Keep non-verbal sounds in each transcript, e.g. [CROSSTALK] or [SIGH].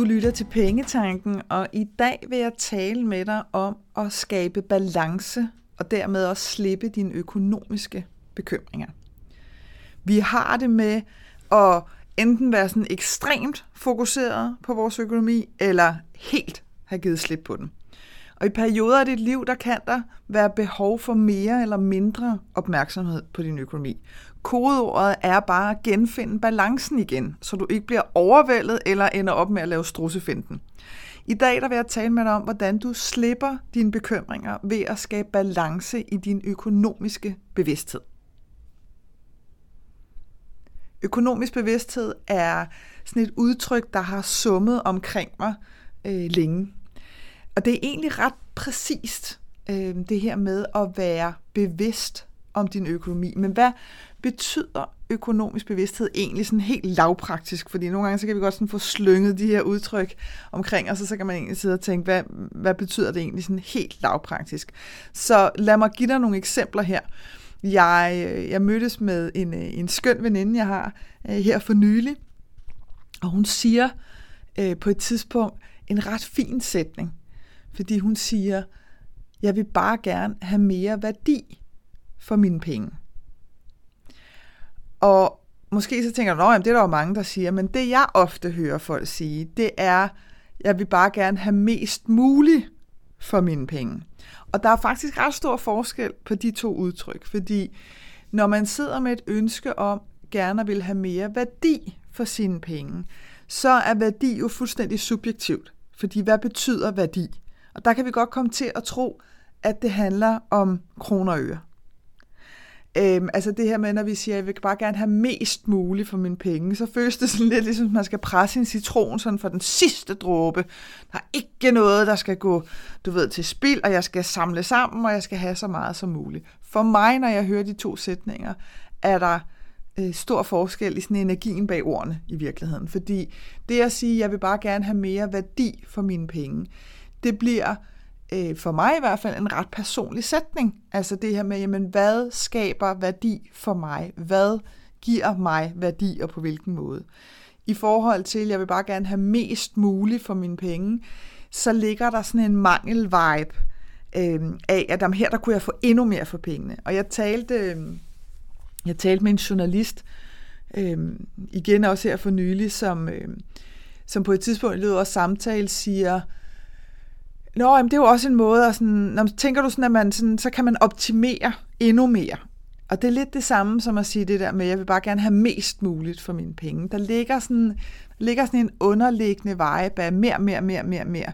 Du lytter til Pengetanken, og i dag vil jeg tale med dig om at skabe balance og dermed også slippe dine økonomiske bekymringer. Vi har det med at enten være sådan ekstremt fokuseret på vores økonomi, eller helt have givet slip på den. Og i perioder af dit liv, der kan der være behov for mere eller mindre opmærksomhed på din økonomi. Kodeordet er bare at genfinde balancen igen, så du ikke bliver overvældet eller ender op med at lave strussefinden. I dag der vil jeg tale med dig om, hvordan du slipper dine bekymringer ved at skabe balance i din økonomiske bevidsthed. Økonomisk bevidsthed er sådan et udtryk, der har summet omkring mig øh, længe. Og det er egentlig ret præcist, øh, det her med at være bevidst om din økonomi. Men hvad betyder økonomisk bevidsthed egentlig sådan helt lavpraktisk? Fordi nogle gange så kan vi godt sådan få slynget de her udtryk omkring, og så, så kan man egentlig sidde og tænke, hvad, hvad betyder det egentlig sådan helt lavpraktisk? Så lad mig give dig nogle eksempler her. Jeg, jeg mødtes med en, øh, en skøn veninde, jeg har øh, her for nylig, og hun siger øh, på et tidspunkt en ret fin sætning, fordi hun siger, jeg vil bare gerne have mere værdi for mine penge. Og måske så tænker du, at det er der jo mange, der siger, men det jeg ofte hører folk sige, det er, jeg vil bare gerne have mest muligt for mine penge. Og der er faktisk ret stor forskel på de to udtryk, fordi når man sidder med et ønske om gerne vil have mere værdi for sine penge, så er værdi jo fuldstændig subjektivt. Fordi hvad betyder værdi? Og der kan vi godt komme til at tro, at det handler om kroner og øre. Øhm, altså det her med, når vi siger, at jeg vil bare gerne have mest muligt for mine penge, så føles det sådan lidt ligesom, at man skal presse en citron sådan for den sidste dråbe. Der er ikke noget, der skal gå, du ved, til spil, og jeg skal samle sammen, og jeg skal have så meget som muligt. For mig, når jeg hører de to sætninger, er der øh, stor forskel i sådan energien bag ordene i virkeligheden. Fordi det at sige, at jeg vil bare gerne have mere værdi for mine penge, det bliver øh, for mig i hvert fald en ret personlig sætning. Altså det her med, jamen, hvad skaber værdi for mig? Hvad giver mig værdi, og på hvilken måde? I forhold til, jeg vil bare gerne have mest muligt for mine penge, så ligger der sådan en mangel-vibe øh, af, at jamen, her der kunne jeg få endnu mere for pengene. Og jeg talte, øh, jeg talte med en journalist, øh, igen også her for nylig, som, øh, som på et tidspunkt i løbet af samtale siger, Nå, jamen det er jo også en måde, at sådan, når man tænker du sådan, at man sådan, så kan man optimere endnu mere. Og det er lidt det samme som at sige det der med, at jeg vil bare gerne have mest muligt for mine penge. Der ligger sådan, der ligger sådan en underliggende veje bag mere, mere, mere, mere, mere,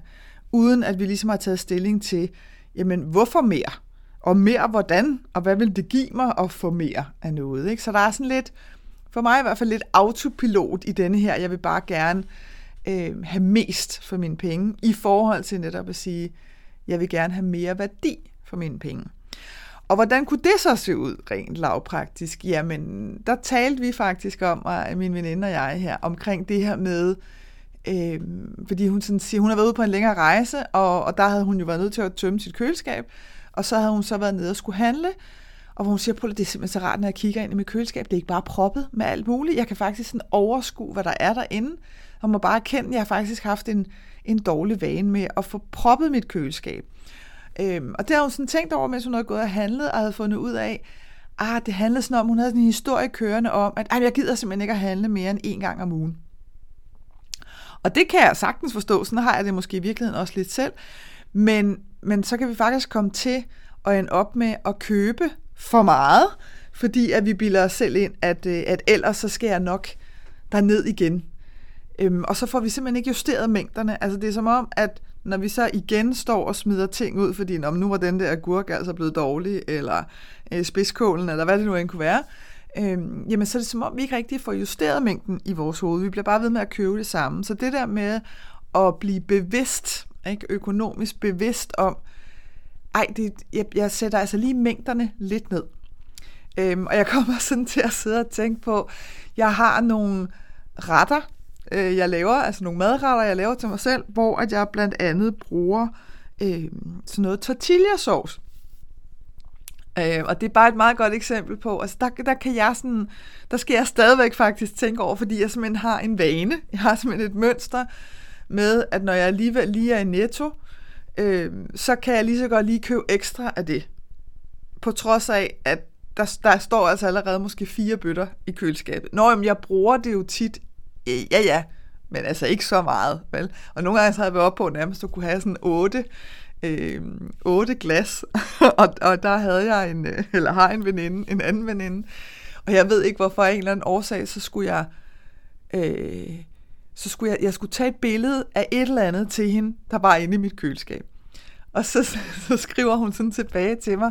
uden at vi ligesom har taget stilling til, jamen hvorfor mere? Og mere hvordan? Og hvad vil det give mig at få mere af noget? Ikke? Så der er sådan lidt, for mig i hvert fald lidt autopilot i denne her, jeg vil bare gerne øh, have mest for mine penge, i forhold til netop at sige, jeg vil gerne have mere værdi for mine penge. Og hvordan kunne det så se ud rent lavpraktisk? Jamen, der talte vi faktisk om, min veninde og jeg her, omkring det her med, øh, fordi hun sådan siger, hun har været ude på en længere rejse, og, og der havde hun jo været nødt til at tømme sit køleskab, og så havde hun så været nede og skulle handle, og hvor hun siger, på det er simpelthen så rart, når jeg kigger ind i mit køleskab, det er ikke bare proppet med alt muligt, jeg kan faktisk sådan overskue, hvad der er derinde, og må bare erkende, at jeg har faktisk haft en, en dårlig vane med at få proppet mit køleskab. Øhm, og det har hun sådan tænkt over, mens hun havde gået og handlet, og havde fundet ud af, ah, det handlede sådan om, hun havde sådan en historie kørende om, at jeg gider simpelthen ikke at handle mere end en gang om ugen. Og det kan jeg sagtens forstå, sådan har jeg det måske i virkeligheden også lidt selv, men, men så kan vi faktisk komme til at ende op med at købe for meget, fordi at vi bilder os selv ind, at, øh, at ellers så skal jeg nok ned igen. Øhm, og så får vi simpelthen ikke justeret mængderne. Altså det er som om, at når vi så igen står og smider ting ud, fordi om nu var den der agurk altså blevet dårlig, eller øh, spidskålen, eller hvad det nu end kunne være, øhm, jamen så er det som om, vi ikke rigtig får justeret mængden i vores hoved. Vi bliver bare ved med at købe det samme. Så det der med at blive bevidst, ikke økonomisk bevidst om, ej, det, jeg, jeg sætter altså lige mængderne lidt ned. Øhm, og jeg kommer [LAUGHS] sådan til at sidde og tænke på, jeg har nogle retter, øh, jeg laver, altså nogle madretter, jeg laver til mig selv, hvor at jeg blandt andet bruger øh, sådan noget tortillasauce. Øh, og det er bare et meget godt eksempel på, altså der, der kan jeg sådan, der skal jeg stadigvæk faktisk tænke over, fordi jeg simpelthen har en vane, jeg har simpelthen et mønster, med, at når jeg alligevel lige er i netto, øh, så kan jeg lige så godt lige købe ekstra af det. På trods af, at der, der står altså allerede måske fire bøtter i køleskabet. Nå, jamen, jeg bruger det jo tit. Øh, ja, ja, men altså ikke så meget, vel? Og nogle gange så havde jeg været oppe på nærmest, at du kunne have sådan otte, øh, otte glas, [LAUGHS] og, og der havde jeg en, øh, eller har en veninde, en anden veninde, og jeg ved ikke, hvorfor af en eller anden årsag, så skulle jeg, øh, så skulle jeg, jeg skulle tage et billede af et eller andet til hende, der var inde i mit køleskab. Og så, [LAUGHS] så skriver hun sådan tilbage til mig,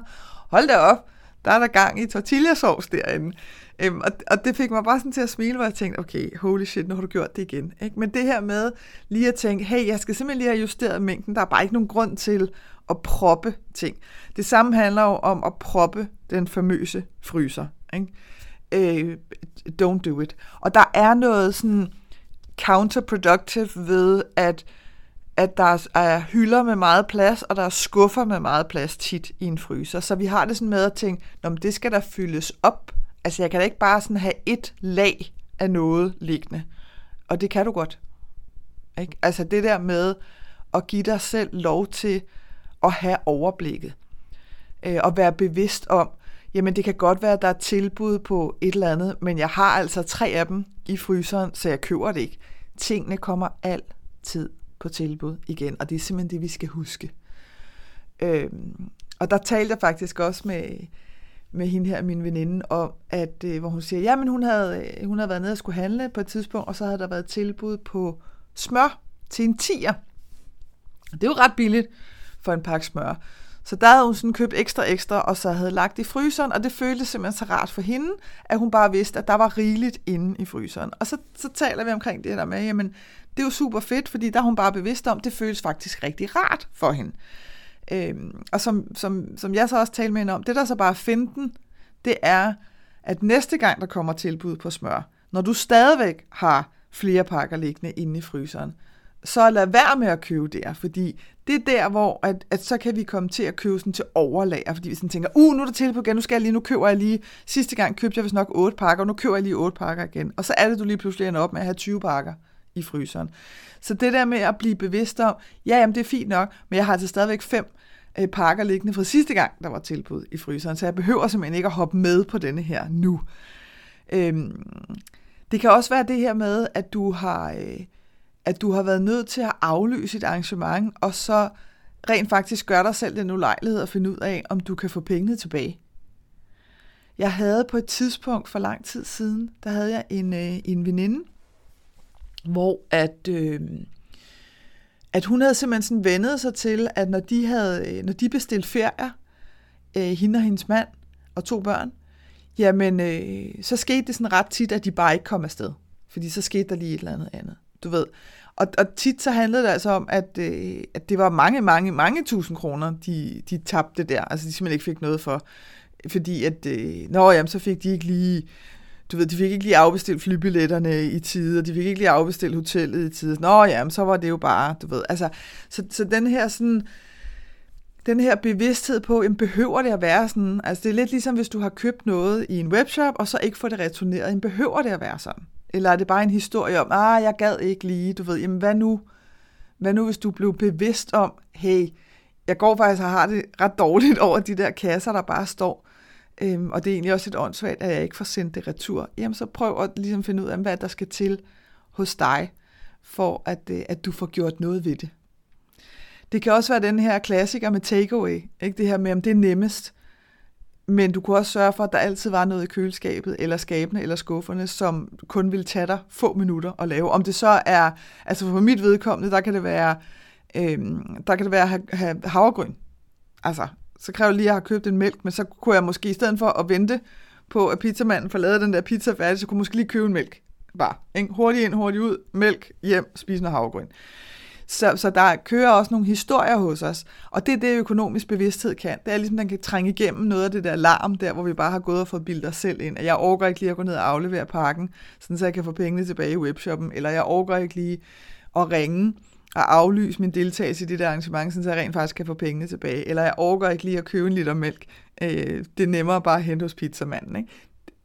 hold da op, der er der gang i tortillasovs derinde. Øhm, og, og det fik mig bare sådan til at smile, hvor jeg tænkte, okay, holy shit, nu har du gjort det igen. Ikke? Men det her med lige at tænke, hey, jeg skal simpelthen lige have justeret mængden, der er bare ikke nogen grund til at proppe ting. Det samme handler jo om at proppe den famøse fryser. Ikke? Øh, don't do it. Og der er noget sådan counterproductive ved, at at der er hylder med meget plads, og der er skuffer med meget plads tit i en fryser. Så vi har det sådan med at tænke, Nå, det skal der fyldes op. Altså jeg kan da ikke bare sådan have et lag af noget liggende. Og det kan du godt. Ikke? Altså det der med at give dig selv lov til at have overblikket. Øh, og være bevidst om, jamen det kan godt være, at der er tilbud på et eller andet, men jeg har altså tre af dem i fryseren, så jeg køber det ikke. Tingene kommer altid på tilbud igen, og det er simpelthen det, vi skal huske. Øhm, og der talte jeg faktisk også med, med hende her, min veninde, om, at, øh, hvor hun siger, ja, men hun havde, øh, hun havde været nede og skulle handle på et tidspunkt, og så havde der været tilbud på smør til en tiger. Det er jo ret billigt for en pakke smør. Så der havde hun sådan købt ekstra ekstra, og så havde lagt i fryseren, og det føltes simpelthen så rart for hende, at hun bare vidste, at der var rigeligt inde i fryseren. Og så, så taler vi omkring det der med, jamen, det er jo super fedt, fordi der er hun bare bevidst om, det føles faktisk rigtig rart for hende. Øhm, og som, som, som jeg så også talte med hende om, det der så bare finden, det er, at næste gang der kommer tilbud på smør, når du stadigvæk har flere pakker liggende inde i fryseren, så lad være med at købe der, fordi det er der, hvor at, at så kan vi komme til at købe sådan til overlager, fordi vi sådan tænker, uh, nu er der tilbud igen, nu skal jeg lige, nu køber jeg lige, sidste gang købte jeg vist nok 8 pakker, og nu køber jeg lige 8 pakker igen, og så er det, du lige pludselig ender op med at have 20 pakker i fryseren. Så det der med at blive bevidst om, ja, jamen det er fint nok, men jeg har altså stadigvæk fem øh, pakker liggende fra sidste gang, der var tilbud i fryseren, så jeg behøver simpelthen ikke at hoppe med på denne her nu. Øhm, det kan også være det her med, at du har, øh, at du har været nødt til at aflyse et arrangement, og så rent faktisk gør dig selv den ulejlighed at finde ud af, om du kan få pengene tilbage. Jeg havde på et tidspunkt for lang tid siden, der havde jeg en, øh, en veninde, hvor at, øh, at hun havde simpelthen sådan vendet sig til, at når de, havde, øh, når de bestilte ferier, øh, hende og hendes mand og to børn, jamen øh, så skete det sådan ret tit, at de bare ikke kom afsted. Fordi så skete der lige et eller andet andet, du ved. Og, og tit så handlede det altså om, at, øh, at det var mange, mange, mange tusind kroner, de, de tabte der. Altså de simpelthen ikke fik noget for. Fordi at, øh, nå jamen, så fik de ikke lige du ved, de fik ikke lige afbestilt flybilletterne i tide, og de fik ikke lige afbestilt hotellet i tide. Nå ja, så var det jo bare, du ved, altså, så, så den her sådan, den her bevidsthed på, jamen, behøver det at være sådan? Altså det er lidt ligesom, hvis du har købt noget i en webshop, og så ikke får det returneret. Jamen, behøver det at være sådan? Eller er det bare en historie om, ah, jeg gad ikke lige, du ved, jamen hvad nu? Hvad nu, hvis du blev bevidst om, hey, jeg går faktisk og har det ret dårligt over de der kasser, der bare står øhm, og det er egentlig også et åndssvagt, at jeg ikke får sendt det retur, jamen så prøv at ligesom finde ud af, hvad der skal til hos dig, for at, øh, at du får gjort noget ved det. Det kan også være den her klassiker med takeaway, ikke det her med, om det er nemmest, men du kunne også sørge for, at der altid var noget i køleskabet, eller skabene, eller skufferne, som kun ville tage dig få minutter at lave. Om det så er, altså for mit vedkommende, der kan det være, øhm, der kan det være at have, have havregryn. Altså, så kræver det lige, at jeg har købt en mælk, men så kunne jeg måske i stedet for at vente på, at pizzamanden får lavet den der pizza færdig, så kunne jeg måske lige købe en mælk. Bare, ikke? Hurtigt ind, hurtigt ud, mælk, hjem, spise noget havregryn. Så, så der kører også nogle historier hos os, og det er det, økonomisk bevidsthed kan. Det er ligesom, den kan trænge igennem noget af det der larm, der hvor vi bare har gået og fået bildet os selv ind. At jeg overgår ikke lige at gå ned og aflevere pakken, sådan så jeg kan få pengene tilbage i webshoppen, eller jeg overgår ikke lige at ringe og aflyse min deltagelse i det der arrangement, så jeg rent faktisk kan få pengene tilbage. Eller jeg overgår ikke lige at købe en liter mælk. Øh, det er nemmere bare at hente hos pizzamanden. Ikke?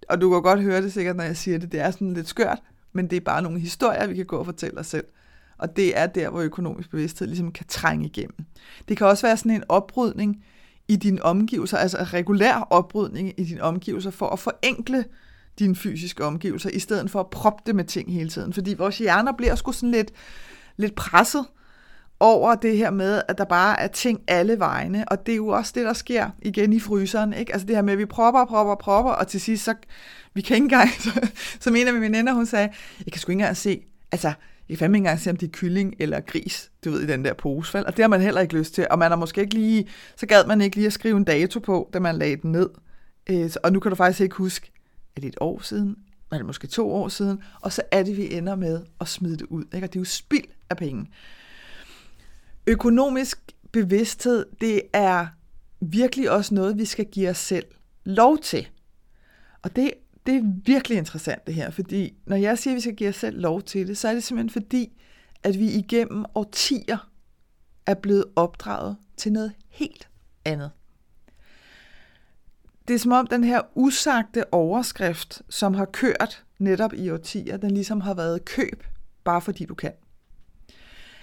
Og du kan godt høre det sikkert, når jeg siger det. Det er sådan lidt skørt, men det er bare nogle historier, vi kan gå og fortælle os selv og det er der, hvor økonomisk bevidsthed ligesom kan trænge igennem. Det kan også være sådan en oprydning i dine omgivelser, altså en regulær oprydning i dine omgivelser, for at forenkle dine fysiske omgivelser, i stedet for at proppe det med ting hele tiden. Fordi vores hjerner bliver sgu sådan lidt, lidt presset over det her med, at der bare er ting alle vegne, og det er jo også det, der sker igen i fryseren, ikke? Altså det her med, at vi propper, propper, propper, og til sidst, så vi kan ikke engang, [LAUGHS] så, som en af mine hun sagde, jeg kan sgu ikke engang se, altså, jeg kan fandme ikke engang se, om det er kylling eller gris, du ved, i den der pose, vel? og det har man heller ikke lyst til, og man har måske ikke lige, så gad man ikke lige at skrive en dato på, da man lagde den ned, øh, og nu kan du faktisk ikke huske, er det et år siden, er det måske to år siden, og så er det, vi ender med at smide det ud, ikke? og det er jo spild af penge. Økonomisk bevidsthed, det er virkelig også noget, vi skal give os selv lov til. Og det, det er virkelig interessant det her, fordi når jeg siger, at vi skal give os selv lov til det, så er det simpelthen fordi, at vi igennem årtier er blevet opdraget til noget helt andet. Det er som om den her usagte overskrift, som har kørt netop i årtier, den ligesom har været køb, bare fordi du kan.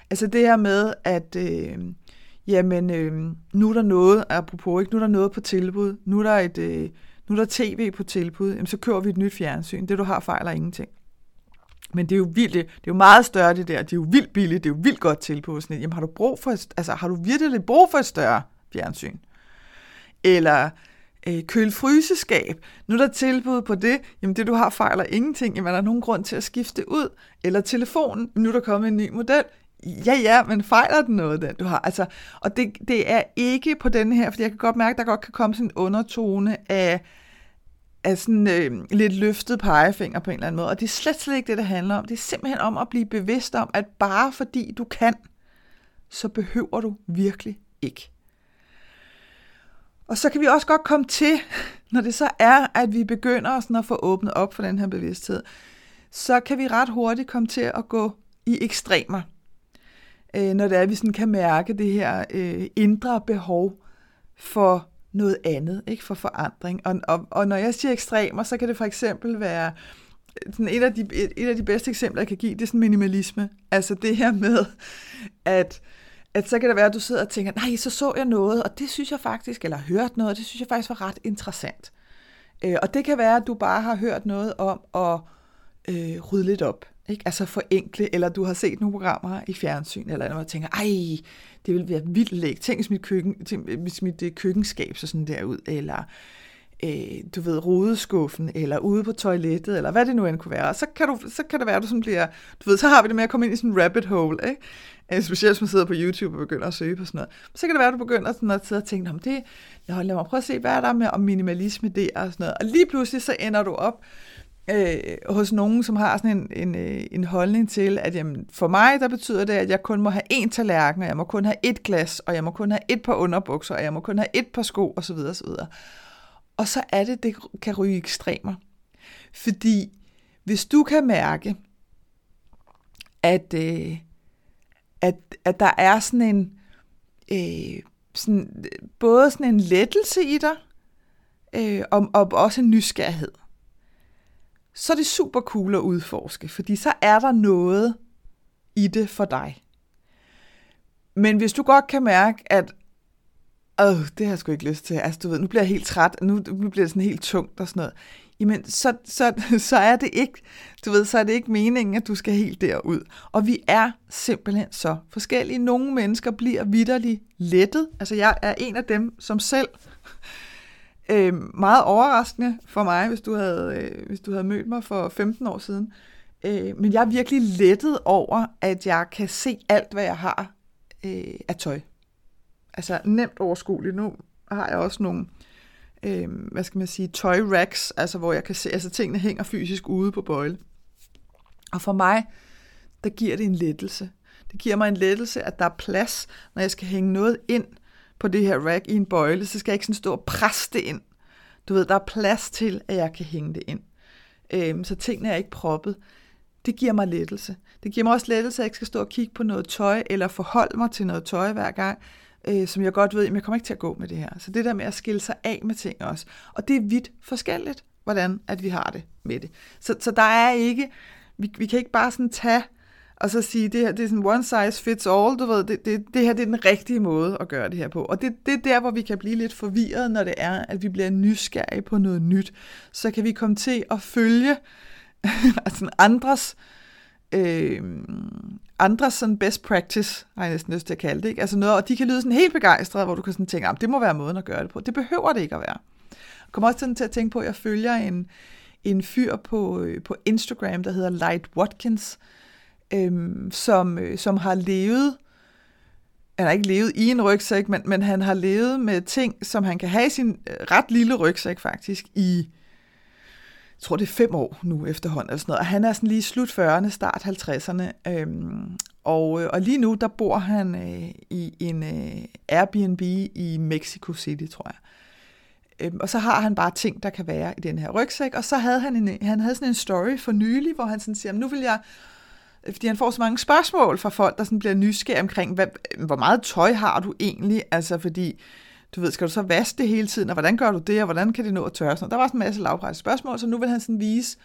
Altså det her med, at øh, jamen, øh, nu er der noget, apropos ikke, nu er der noget på tilbud, nu er der, et, øh, nu er der tv på tilbud, jamen, så kører vi et nyt fjernsyn. Det du har fejler ingenting. Men det er jo vildt, det er jo meget større det der, det er jo vildt billigt, det er jo vildt godt tilbud. Sådan, jamen har du brug for, et, altså har du virkelig brug for et større fjernsyn? Eller øh, køl-fryseskab. Nu er der tilbud på det. Jamen det, du har, fejler ingenting. Jamen er der nogen grund til at skifte ud? Eller telefonen. Nu er der kommet en ny model. Ja, ja, men fejler den noget, den du har? Altså, og det, det er ikke på den her, fordi jeg kan godt mærke, at der godt kan komme sådan en undertone af, af sådan øh, lidt løftet pegefinger på en eller anden måde. Og det er slet, slet ikke det, det handler om. Det er simpelthen om at blive bevidst om, at bare fordi du kan, så behøver du virkelig ikke. Og så kan vi også godt komme til, når det så er, at vi begynder sådan at få åbnet op for den her bevidsthed, så kan vi ret hurtigt komme til at gå i ekstremer øh, når det er, at vi sådan kan mærke det her øh, indre behov for noget andet, ikke for forandring. Og, og, og når jeg siger ekstremer, så kan det for eksempel være, øh, sådan et, af de, et, et af de bedste eksempler, jeg kan give, det er sådan minimalisme. Altså det her med, at, at så kan det være, at du sidder og tænker, nej, så så jeg noget, og det synes jeg faktisk, eller hørt noget, og det synes jeg faktisk var ret interessant. Øh, og det kan være, at du bare har hørt noget om at øh, rydde lidt op. Ikke? Altså forenkle, eller du har set nogle programmer i fjernsyn, eller noget, og tænker, ej, det vil være vildt lækkert. Tænk, hvis mit, køkken, hvis mit øh, køkkenskab så sådan der ud, eller øh, du ved, rodeskuffen, eller ude på toilettet, eller hvad det nu end kunne være. Og så kan, du, så kan det være, at du sådan bliver, du ved, så har vi det med at komme ind i sådan en rabbit hole, ikke? Øh, specielt hvis man sidder på YouTube og begynder at søge på sådan noget. Så kan det være, at du begynder sådan at sidde og tænke, om det, lad mig prøve at se, hvad er der med om minimalisme det og sådan noget. Og lige pludselig så ender du op øh, hos nogen, som har sådan en, en, øh, en holdning til, at jamen, for mig, der betyder det, at jeg kun må have én tallerken, og jeg må kun have ét glas, og jeg må kun have et par underbukser, og jeg må kun have et par sko, osv. osv. Og så er det, det kan ryge ekstremer. Fordi hvis du kan mærke, at, øh, at, at der er sådan en, øh, sådan, øh, både sådan en lettelse i dig, øh, og, og også en nysgerrighed, så er det super cool at udforske, fordi så er der noget i det for dig. Men hvis du godt kan mærke, at Åh, det har jeg sgu ikke lyst til. Altså, du ved, nu bliver jeg helt træt, nu, nu bliver det sådan helt tungt og sådan noget. Jamen, så, så, [LAUGHS] så er det ikke, du ved, så er det ikke meningen, at du skal helt derud. Og vi er simpelthen så forskellige. Nogle mennesker bliver vidderligt lettet. Altså, jeg er en af dem, som selv Øh, meget overraskende for mig, hvis du havde, øh, hvis du havde mødt mig for 15 år siden. Øh, men jeg er virkelig lettet over, at jeg kan se alt, hvad jeg har øh, af tøj. Altså nemt overskueligt. Nu har jeg også nogle, øh, hvad skal man sige, tøj racks, altså hvor jeg kan se, altså tingene hænger fysisk ude på bøjle. Og for mig, der giver det en lettelse. Det giver mig en lettelse, at der er plads, når jeg skal hænge noget ind, på det her rack i en bøjle, så skal jeg ikke sådan stå og presse det ind. Du ved, der er plads til, at jeg kan hænge det ind. Øhm, så tingene er ikke proppet. Det giver mig lettelse. Det giver mig også lettelse, at jeg ikke skal stå og kigge på noget tøj, eller forholde mig til noget tøj hver gang, øh, som jeg godt ved, at jeg kommer ikke til at gå med det her. Så det der med at skille sig af med ting også. Og det er vidt forskelligt, hvordan at vi har det med det. Så, så der er ikke, vi, vi kan ikke bare sådan tage og så sige, det her det er sådan one size fits all, du ved, det, det, det her det er den rigtige måde at gøre det her på. Og det, det er der, hvor vi kan blive lidt forvirret, når det er, at vi bliver nysgerrige på noget nyt. Så kan vi komme til at følge [LAUGHS] altså andres øh, andres sådan best practice, har jeg næsten lyst til at kalde det. Ikke? Altså noget, og de kan lyde sådan helt begejstrede, hvor du kan sådan tænke, ah, det må være måden at gøre det på. Det behøver det ikke at være. Jeg kommer også sådan til at tænke på, at jeg følger en, en fyr på, øh, på Instagram, der hedder Light Watkins, øhm, som, øh, som har levet, han har ikke levet i en rygsæk, men, men han har levet med ting, som han kan have i sin øh, ret lille rygsæk faktisk, i jeg tror det er fem år nu efterhånden, eller sådan noget. og han er sådan lige slut 40'erne, start 50'erne, øhm, og, øh, og lige nu, der bor han øh, i en øh, Airbnb i Mexico City, tror jeg. Øhm, og så har han bare ting, der kan være i den her rygsæk, og så havde han, en, han havde sådan en story for nylig, hvor han sådan siger, nu vil jeg, Øh, fordi han får så mange spørgsmål fra folk, der sådan bliver nysgerrige omkring, hvad, øh, hvor meget tøj har du egentlig, altså fordi, du ved, skal du så vaske det hele tiden, og hvordan gør du det, og hvordan kan det nå at tørre? Sådan. Der var sådan en masse lavpræs spørgsmål, så nu vil han sådan vise,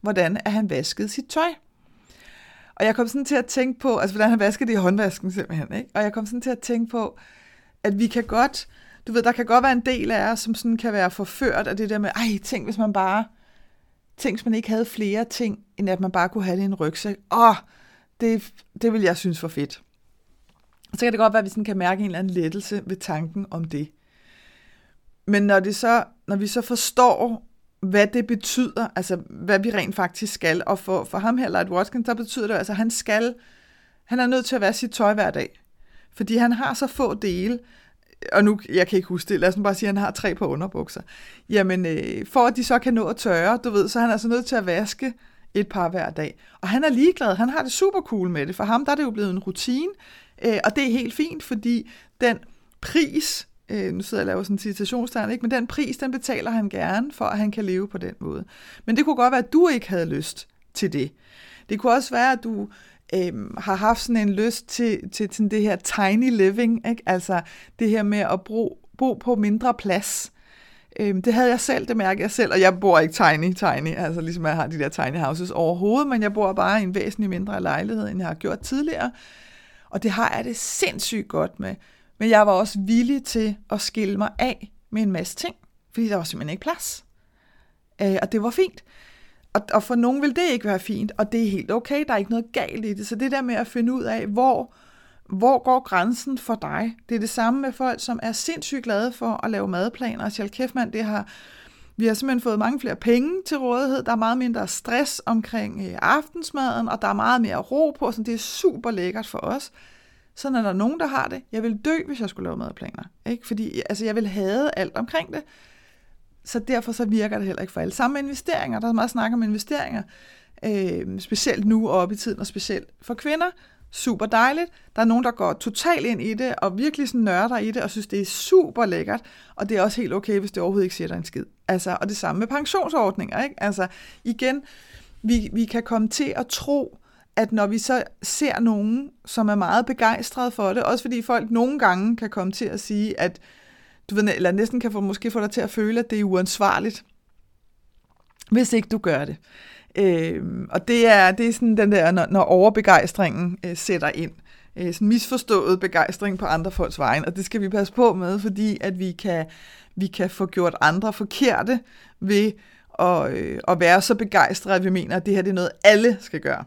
hvordan er han vaskede sit tøj. Og jeg kom sådan til at tænke på, altså hvordan han vaskede det i håndvasken simpelthen, ikke? Og jeg kom sådan til at tænke på, at vi kan godt, du ved, der kan godt være en del af os, som sådan kan være forført af det der med, ej, tænk hvis man bare, tænk man ikke havde flere ting, end at man bare kunne have det i en rygsæk. Åh, det, det vil jeg synes var fedt. Så kan det godt være, at vi sådan kan mærke en eller anden lettelse ved tanken om det. Men når, det så, når vi så forstår, hvad det betyder, altså hvad vi rent faktisk skal, og for, for ham her, Light Watkins, der betyder det altså, at han skal, han er nødt til at være sit tøj hver dag. Fordi han har så få dele, og nu, jeg kan ikke huske det, lad os nu bare sige, at han har tre på underbukser. Jamen, øh, for at de så kan nå at tørre, du ved, så er han altså nødt til at vaske et par hver dag. Og han er ligeglad, han har det super cool med det. For ham der er det jo blevet en rutine, øh, og det er helt fint, fordi den pris, øh, nu sidder jeg og laver sådan en citationstegn, ikke? men den pris, den betaler han gerne, for at han kan leve på den måde. Men det kunne godt være, at du ikke havde lyst til det. Det kunne også være, at du øh, har haft sådan en lyst til, til til det her tiny living, ikke? altså det her med at bo, bo på mindre plads. Øhm, det havde jeg selv, det mærker jeg selv, og jeg bor ikke tiny, tiny, altså ligesom jeg har de der tiny houses overhovedet, men jeg bor bare i en væsentlig mindre lejlighed, end jeg har gjort tidligere. Og det har jeg det sindssygt godt med. Men jeg var også villig til at skille mig af med en masse ting, fordi der var simpelthen ikke plads. Øh, og det var fint. Og, og for nogen vil det ikke være fint, og det er helt okay, der er ikke noget galt i det. Så det der med at finde ud af, hvor, hvor går grænsen for dig? Det er det samme med folk, som er sindssygt glade for at lave madplaner. Og Sjæl Kæftmand, det har, vi har simpelthen fået mange flere penge til rådighed. Der er meget mindre stress omkring øh, aftensmaden, og der er meget mere ro på, så det er super lækkert for os. Sådan er der nogen, der har det. Jeg vil dø, hvis jeg skulle lave madplaner. Ikke? Fordi altså, jeg vil have alt omkring det. Så derfor så virker det heller ikke for alle. Samme med investeringer. Der er meget snak om investeringer. Øh, specielt nu og op i tiden, og specielt for kvinder. Super dejligt. Der er nogen, der går totalt ind i det, og virkelig sådan nørder i det, og synes, det er super lækkert. Og det er også helt okay, hvis det overhovedet ikke siger dig en skid. Altså, og det samme med pensionsordninger. Ikke? Altså, igen, vi, vi kan komme til at tro, at når vi så ser nogen, som er meget begejstrede for det, også fordi folk nogle gange kan komme til at sige, at du ved, eller næsten kan få, måske få dig til at føle, at det er uansvarligt, hvis ikke du gør det. Øh, og det er, det er sådan den der, når, når overbegejstringen øh, sætter ind. Øh, sådan misforstået begejstring på andre folks vejen, og det skal vi passe på med, fordi at vi kan, vi kan få gjort andre forkerte ved at, øh, at være så begejstrede, at vi mener, at det her det er noget, alle skal gøre.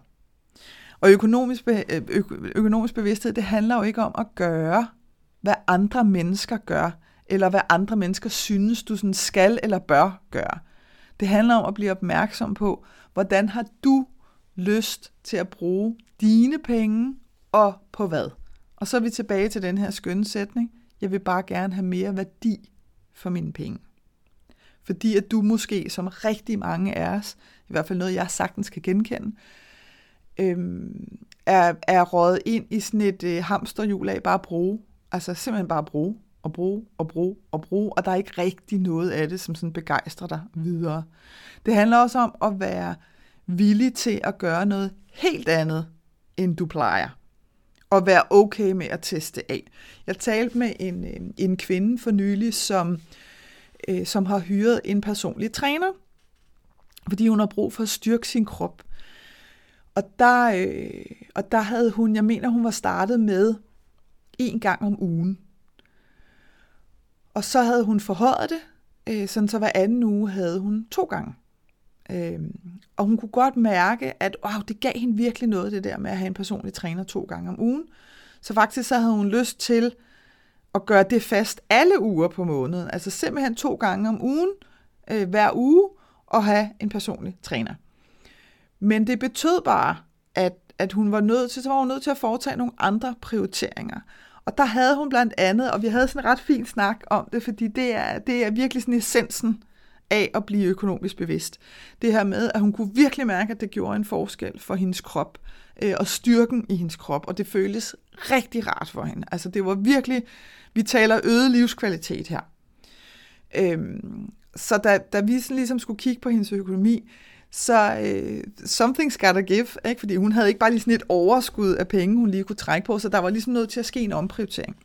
Og økonomisk, be, øh, ø, økonomisk bevidsthed, det handler jo ikke om at gøre, hvad andre mennesker gør, eller hvad andre mennesker synes, du sådan skal eller bør gøre. Det handler om at blive opmærksom på, hvordan har du lyst til at bruge dine penge, og på hvad. Og så er vi tilbage til den her skønne sætning. Jeg vil bare gerne have mere værdi for mine penge. Fordi at du måske, som rigtig mange af os, i hvert fald noget, jeg sagtens kan genkende, øhm, er, er rådet ind i sådan et øh, hamsterhjul af bare at bruge. Altså simpelthen bare at bruge og bruge og bruge og bruge, og der er ikke rigtig noget af det, som sådan begejstrer dig videre. Det handler også om at være villig til at gøre noget helt andet, end du plejer. Og være okay med at teste af. Jeg talte med en, øh, en kvinde for nylig, som, øh, som har hyret en personlig træner, fordi hun har brug for at styrke sin krop. Og der, øh, og der havde hun, jeg mener, hun var startet med en gang om ugen. Og så havde hun forhøjet det, øh, sådan så hver anden uge havde hun to gange. Øh, og hun kunne godt mærke, at wow, det gav hende virkelig noget, det der med at have en personlig træner to gange om ugen. Så faktisk så havde hun lyst til at gøre det fast alle uger på måneden. Altså simpelthen to gange om ugen, øh, hver uge, og have en personlig træner. Men det betød bare, at, at hun var nødt til, så var hun nødt til at foretage nogle andre prioriteringer. Og der havde hun blandt andet, og vi havde sådan en ret fin snak om det, fordi det er, det er virkelig sådan essensen af at blive økonomisk bevidst. Det her med, at hun kunne virkelig mærke, at det gjorde en forskel for hendes krop, øh, og styrken i hendes krop, og det føltes rigtig rart for hende. Altså det var virkelig, vi taler øget livskvalitet her. Øhm, så da, da vi sådan ligesom skulle kigge på hendes økonomi, så øh, something's gotta give, ikke? fordi hun havde ikke bare lige sådan et overskud af penge, hun lige kunne trække på, så der var ligesom nødt til at ske en omprioritering.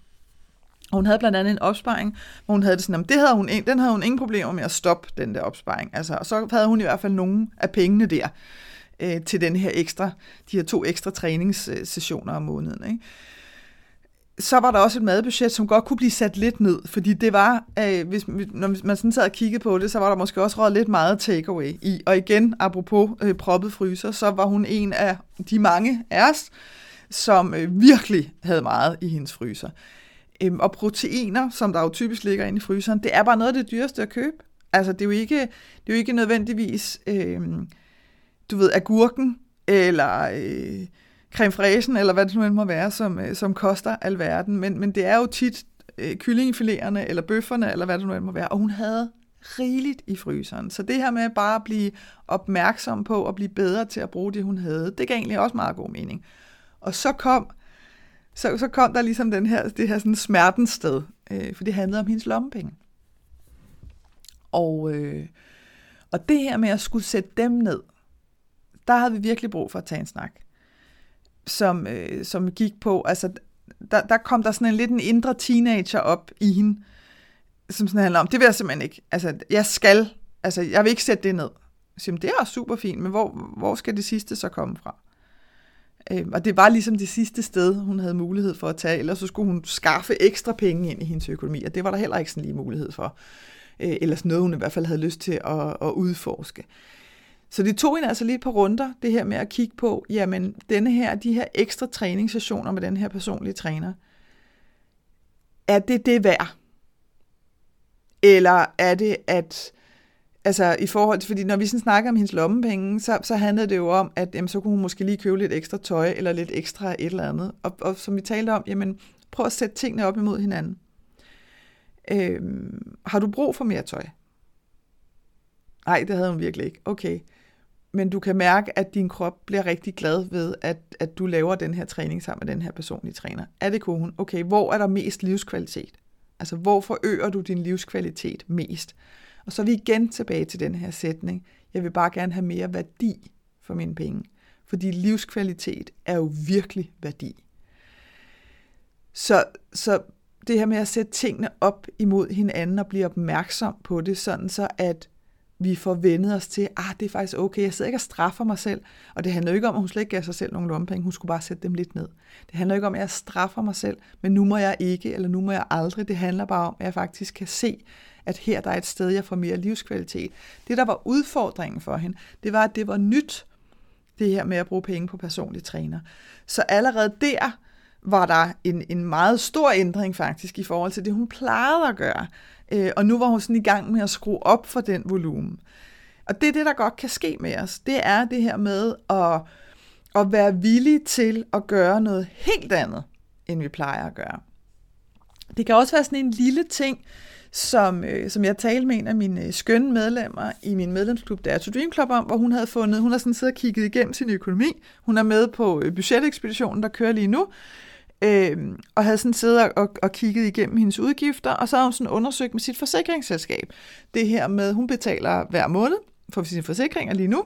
Og hun havde blandt andet en opsparing, hvor hun havde det sådan, at det havde hun, den havde hun ingen problemer med at stoppe, den der opsparing. Altså, og så havde hun i hvert fald nogle af pengene der øh, til den her ekstra, de her to ekstra træningssessioner om måneden. Ikke? Så var der også et madbudget, som godt kunne blive sat lidt ned, fordi det var, øh, hvis, når man sådan sad og kiggede på det, så var der måske også råd lidt meget takeaway i. Og igen, apropos øh, proppet fryser, så var hun en af de mange af os, som øh, virkelig havde meget i hendes fryser. Øhm, og proteiner, som der jo typisk ligger inde i fryseren, det er bare noget af det dyreste at købe. Altså, det er jo ikke, det er jo ikke nødvendigvis, øh, du ved, agurken, eller... Øh, creme fraisen, eller hvad det nu end må være, som, øh, som koster alverden. Men, men det er jo tit øh, kyllingefilererne, eller bøfferne, eller hvad det nu end må være. Og hun havde rigeligt i fryseren. Så det her med bare at blive opmærksom på at blive bedre til at bruge det, hun havde, det gav egentlig også meget god mening. Og så kom, så, så kom der ligesom den her, det her sådan smertens sted, øh, for det handlede om hendes lommepenge. Og, øh, og det her med at skulle sætte dem ned, der havde vi virkelig brug for at tage en snak som, øh, som gik på, altså der, der kom der sådan en lidt en indre teenager op i hende, som sådan handler om, det vil jeg simpelthen ikke, altså jeg skal, altså jeg vil ikke sætte det ned. Så det er super fint, men hvor, hvor skal det sidste så komme fra? Øh, og det var ligesom det sidste sted, hun havde mulighed for at tage, ellers så skulle hun skaffe ekstra penge ind i hendes økonomi, og det var der heller ikke sådan lige mulighed for. Øh, eller sådan noget, hun i hvert fald havde lyst til at, at udforske. Øh, så det tog en altså lige på runder, det her med at kigge på, jamen denne her, de her ekstra træningssessioner med den her personlige træner, er det det værd? Eller er det, at altså i forhold til, fordi når vi sådan snakker om hendes lommepenge, så, så handlede det jo om, at jamen, så kunne hun måske lige købe lidt ekstra tøj, eller lidt ekstra et eller andet. Og, og som vi talte om, jamen prøv at sætte tingene op imod hinanden. Øhm, har du brug for mere tøj? Nej, det havde hun virkelig ikke. Okay men du kan mærke, at din krop bliver rigtig glad ved, at, at du laver den her træning sammen med den her personlige træner. Er det konen? Okay, hvor er der mest livskvalitet? Altså, hvor forøger du din livskvalitet mest? Og så er vi igen tilbage til den her sætning. Jeg vil bare gerne have mere værdi for mine penge. Fordi livskvalitet er jo virkelig værdi. Så, så det her med at sætte tingene op imod hinanden og blive opmærksom på det, sådan så at vi får vendet os til, ah, det er faktisk okay, jeg sidder ikke og straffer mig selv. Og det handler jo ikke om, at hun slet ikke gav sig selv nogle lommepenge, hun skulle bare sætte dem lidt ned. Det handler ikke om, at jeg straffer mig selv, men nu må jeg ikke, eller nu må jeg aldrig. Det handler bare om, at jeg faktisk kan se, at her der er et sted, jeg får mere livskvalitet. Det, der var udfordringen for hende, det var, at det var nyt, det her med at bruge penge på personlig træner. Så allerede der var der en, en meget stor ændring faktisk i forhold til det, hun plejede at gøre. Øh, og nu var hun sådan i gang med at skrue op for den volumen. Og det er det, der godt kan ske med os. Det er det her med at, at være villig til at gøre noget helt andet, end vi plejer at gøre. Det kan også være sådan en lille ting, som, øh, som jeg talte med en af mine øh, skønne medlemmer i min medlemsklub, der to Dream Club, om, hvor hun havde fundet, hun har sådan siddet og kigget igennem sin økonomi. Hun er med på øh, budgetekspeditionen, der kører lige nu, øh, og havde sådan siddet og, og kigget igennem hendes udgifter, og så havde hun sådan undersøgt med sit forsikringsselskab. Det her med, hun betaler hver måned for sine forsikringer lige nu,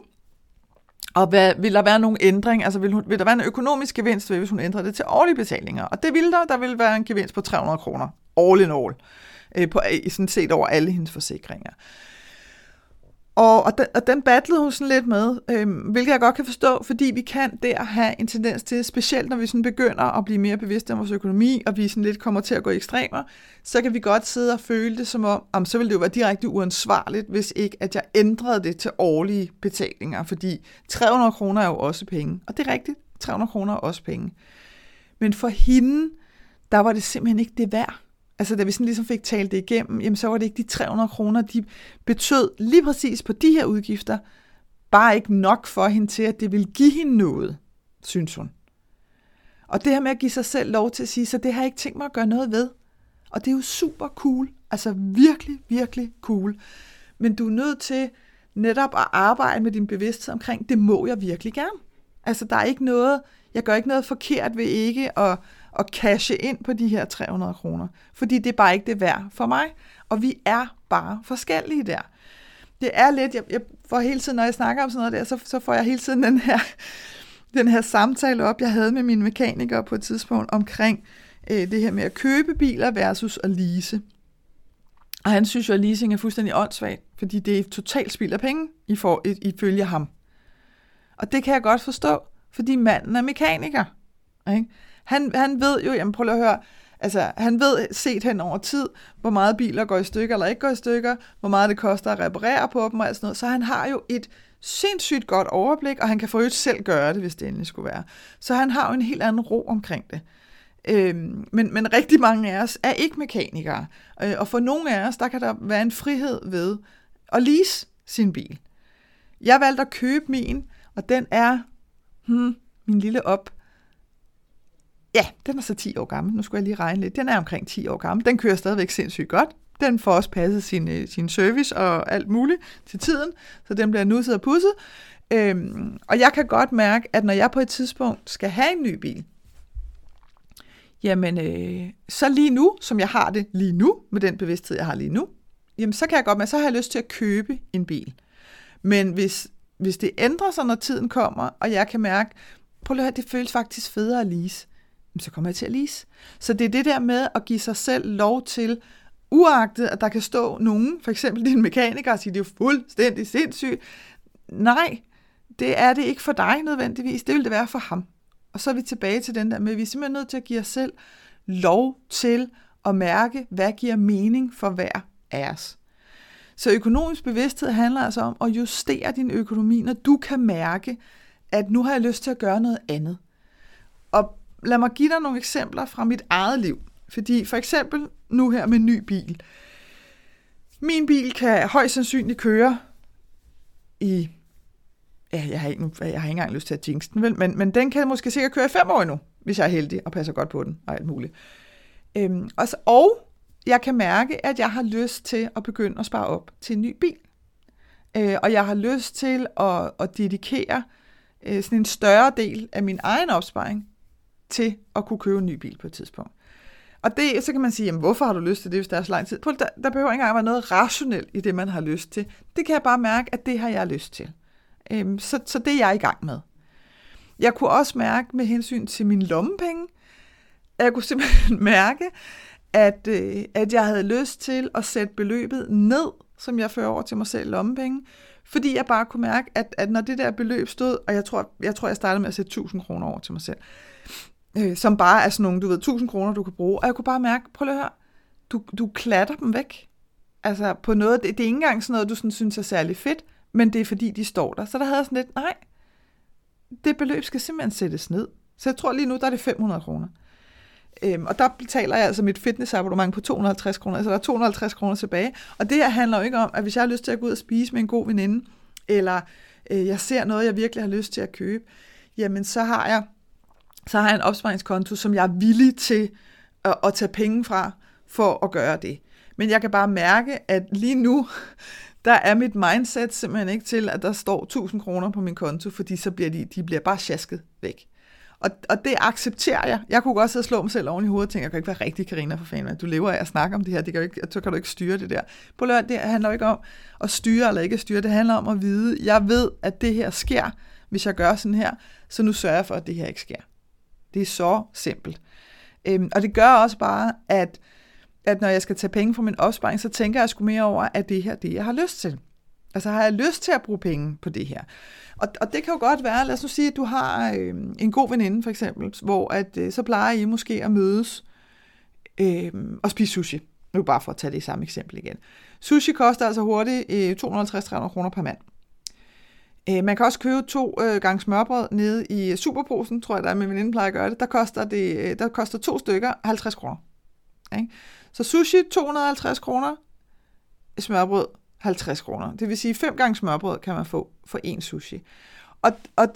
og hvad, vil der være nogen ændring, altså vil, hun, vil der være en økonomisk gevinst, hvis hun ændrer det til årlige betalinger? Og det vil der, der vil være en gevinst på 300 kroner, all in all, øh, på, sådan set over alle hendes forsikringer. Og, og, den, og den battlede hun sådan lidt med, øhm, hvilket jeg godt kan forstå, fordi vi kan der have en tendens til, specielt når vi sådan begynder at blive mere bevidste om vores økonomi, og vi sådan lidt kommer til at gå i ekstremer, så kan vi godt sidde og føle det som om, om så ville det jo være direkte uansvarligt, hvis ikke at jeg ændrede det til årlige betalinger, fordi 300 kroner er jo også penge. Og det er rigtigt, 300 kroner er også penge. Men for hende, der var det simpelthen ikke det værd. Altså da vi sådan ligesom fik talt det igennem, jamen så var det ikke de 300 kroner, de betød lige præcis på de her udgifter, bare ikke nok for hende til, at det ville give hende noget, synes hun. Og det her med at give sig selv lov til at sige, så det har jeg ikke tænkt mig at gøre noget ved. Og det er jo super cool. Altså virkelig, virkelig cool. Men du er nødt til netop at arbejde med din bevidsthed omkring, det må jeg virkelig gerne. Altså der er ikke noget, jeg gør ikke noget forkert ved ikke at at cashe ind på de her 300 kroner. Fordi det er bare ikke det værd for mig. Og vi er bare forskellige der. Det er lidt, jeg, jeg får hele tiden, når jeg snakker om sådan noget der, så, så får jeg hele tiden den her, [LAUGHS] den her samtale op, jeg havde med mine mekanikere på et tidspunkt omkring øh, det her med at købe biler versus at lease. Og han synes jo, at leasing er fuldstændig åndssvagt, fordi det er totalt spild af penge i får, ifølge ham. Og det kan jeg godt forstå, fordi manden er mekaniker. Ikke? Han, han ved jo, jamen prøv lige at høre, altså han ved set hen over tid, hvor meget biler går i stykker eller ikke går i stykker, hvor meget det koster at reparere på dem og sådan noget. Så han har jo et sindssygt godt overblik, og han kan for selv gøre det, hvis det endelig skulle være. Så han har jo en helt anden ro omkring det. Øhm, men, men rigtig mange af os er ikke mekanikere, øh, og for nogle af os, der kan der være en frihed ved at lease sin bil. Jeg valgte at købe min, og den er hmm, min lille op Ja, den er så 10 år gammel. Nu skulle jeg lige regne lidt. Den er omkring 10 år gammel. Den kører stadigvæk sindssygt godt. Den får også passet sin, øh, sin service og alt muligt til tiden, så den bliver nusset og pudset. Øhm, og jeg kan godt mærke, at når jeg på et tidspunkt skal have en ny bil, jamen øh, så lige nu, som jeg har det lige nu, med den bevidsthed, jeg har lige nu, jamen så kan jeg godt mærke, så har jeg lyst til at købe en bil. Men hvis, hvis det ændrer sig, når tiden kommer, og jeg kan mærke, prøv at høre, det føles faktisk federe at lease, så kommer jeg til at lise. Så det er det der med at give sig selv lov til, uagtet at der kan stå nogen, for eksempel din mekaniker, og sige, det er jo fuldstændig sindssygt. Nej, det er det ikke for dig nødvendigvis, det vil det være for ham. Og så er vi tilbage til den der med, at vi er simpelthen nødt til at give os selv lov til at mærke, hvad giver mening for hver af os. Så økonomisk bevidsthed handler altså om at justere din økonomi, når du kan mærke, at nu har jeg lyst til at gøre noget andet. Og lad mig give dig nogle eksempler fra mit eget liv. Fordi for eksempel nu her med ny bil. Min bil kan højst sandsynligt køre i... Ja, jeg har, ikke, jeg har ikke engang lyst til at jinx den, vel? Men, men den kan måske sikkert køre i fem år nu, hvis jeg er heldig og passer godt på den og alt muligt. Øhm, og, så, og jeg kan mærke, at jeg har lyst til at begynde at spare op til en ny bil. Øh, og jeg har lyst til at, at dedikere øh, sådan en større del af min egen opsparing til at kunne købe en ny bil på et tidspunkt. Og det, så kan man sige, jamen, hvorfor har du lyst til det, hvis der er så lang tid? Der, der behøver ikke engang være noget rationelt i det, man har lyst til. Det kan jeg bare mærke, at det har jeg lyst til. Øhm, så, så det er jeg i gang med. Jeg kunne også mærke med hensyn til min lommepenge, at jeg kunne simpelthen [LAUGHS] mærke, at, øh, at jeg havde lyst til at sætte beløbet ned, som jeg fører over til mig selv lommepenge, fordi jeg bare kunne mærke, at, at når det der beløb stod, og jeg tror, jeg tror, jeg startede med at sætte 1000 kroner over til mig selv, øh, som bare er sådan nogle, du ved, 1000 kroner, du kan bruge. Og jeg kunne bare mærke, prøv at høre, du, du klatter dem væk. Altså på noget, det, det er ikke engang sådan noget, du sådan synes er særlig fedt, men det er fordi, de står der. Så der havde jeg sådan lidt, nej, det beløb skal simpelthen sættes ned. Så jeg tror lige nu, der er det 500 kroner. Øhm, og der betaler jeg altså mit fitnessabonnement på 250 kroner, altså der er 250 kroner tilbage. Og det her handler jo ikke om, at hvis jeg har lyst til at gå ud og spise med en god veninde, eller øh, jeg ser noget, jeg virkelig har lyst til at købe, jamen så har jeg så har jeg en opsparingskonto, som jeg er villig til at, at tage penge fra for at gøre det. Men jeg kan bare mærke, at lige nu, [LAUGHS] der er mit mindset simpelthen ikke til, at der står 1000 kroner på min konto, fordi så bliver de, de bliver bare sjasket væk. Og, og det accepterer jeg. Jeg kunne godt sidde og slå mig selv oven i hovedet og tænke, jeg kan ikke være rigtig Karina for fanden. Du lever af at snakke om det her, det kan ikke, så kan du ikke styre det der. På løn, det handler jo ikke om at styre eller ikke styre, det handler om at vide, jeg ved, at det her sker, hvis jeg gør sådan her, så nu sørger jeg for, at det her ikke sker. Det er så simpelt. Øhm, og det gør også bare, at, at når jeg skal tage penge fra min opsparing, så tænker jeg sgu mere over, at det her det, jeg har lyst til. Altså har jeg lyst til at bruge penge på det her? Og, og det kan jo godt være, lad os nu sige, at du har øh, en god veninde for eksempel, hvor at, øh, så plejer I måske at mødes øh, og spise sushi. Nu bare for at tage det samme eksempel igen. Sushi koster altså hurtigt øh, 250-300 kroner per mand. Øh, man kan også købe to øh, gange smørbrød nede i Superposen, tror jeg, der er med veninde plejer at gøre det. Der koster, det, øh, der koster to stykker 50 kroner. Ikke? Så sushi 250 kroner, smørbrød 50 kroner. Det vil sige, fem gange smørbrød kan man få for en sushi. Og, og,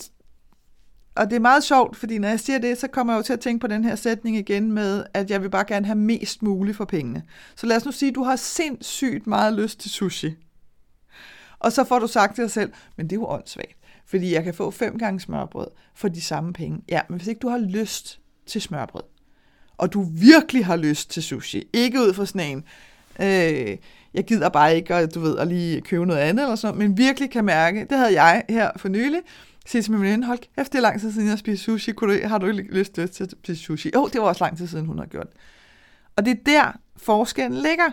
og det er meget sjovt, fordi når jeg siger det, så kommer jeg jo til at tænke på den her sætning igen med, at jeg vil bare gerne have mest muligt for pengene. Så lad os nu sige, at du har sindssygt meget lyst til sushi. Og så får du sagt til dig selv, men det er jo åndssvagt, fordi jeg kan få fem gange smørbrød for de samme penge. Ja, men hvis ikke du har lyst til smørbrød, og du virkelig har lyst til sushi, ikke ud fra sådan en, øh, jeg gider bare ikke at, du ved, at lige købe noget andet eller sådan men virkelig kan mærke, det havde jeg her for nylig, sige til min veninde, hold kæft, det er lang tid siden, jeg spiste sushi, Kunne du, har du ikke lyst til at spise sushi? Jo, det var også lang tid siden, hun har gjort Og det er der, forskellen ligger.